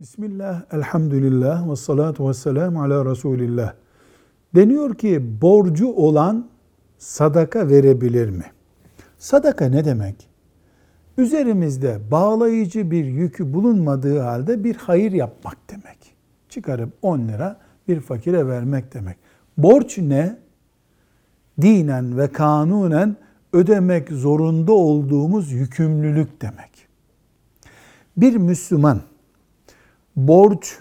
Bismillah, elhamdülillah ve salatu ve selamu ala Resulillah. Deniyor ki borcu olan sadaka verebilir mi? Sadaka ne demek? Üzerimizde bağlayıcı bir yükü bulunmadığı halde bir hayır yapmak demek. Çıkarıp 10 lira bir fakire vermek demek. Borç ne? Dinen ve kanunen ödemek zorunda olduğumuz yükümlülük demek. Bir Müslüman borç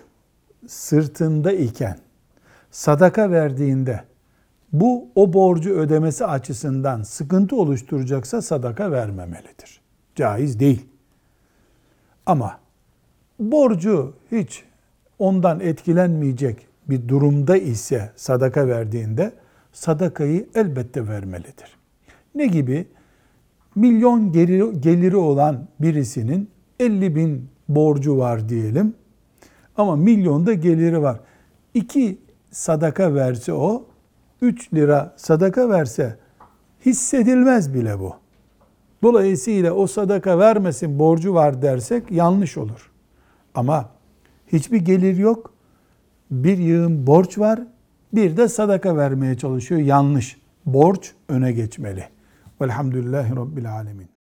sırtında iken sadaka verdiğinde bu o borcu ödemesi açısından sıkıntı oluşturacaksa sadaka vermemelidir. Caiz değil. Ama borcu hiç ondan etkilenmeyecek bir durumda ise sadaka verdiğinde sadakayı elbette vermelidir. Ne gibi? Milyon geliri, geliri olan birisinin 50 bin borcu var diyelim. Ama milyonda geliri var. İki sadaka verse o, 3 lira sadaka verse hissedilmez bile bu. Dolayısıyla o sadaka vermesin borcu var dersek yanlış olur. Ama hiçbir gelir yok. Bir yığın borç var. Bir de sadaka vermeye çalışıyor. Yanlış. Borç öne geçmeli. Velhamdülillahi Rabbil Alemin.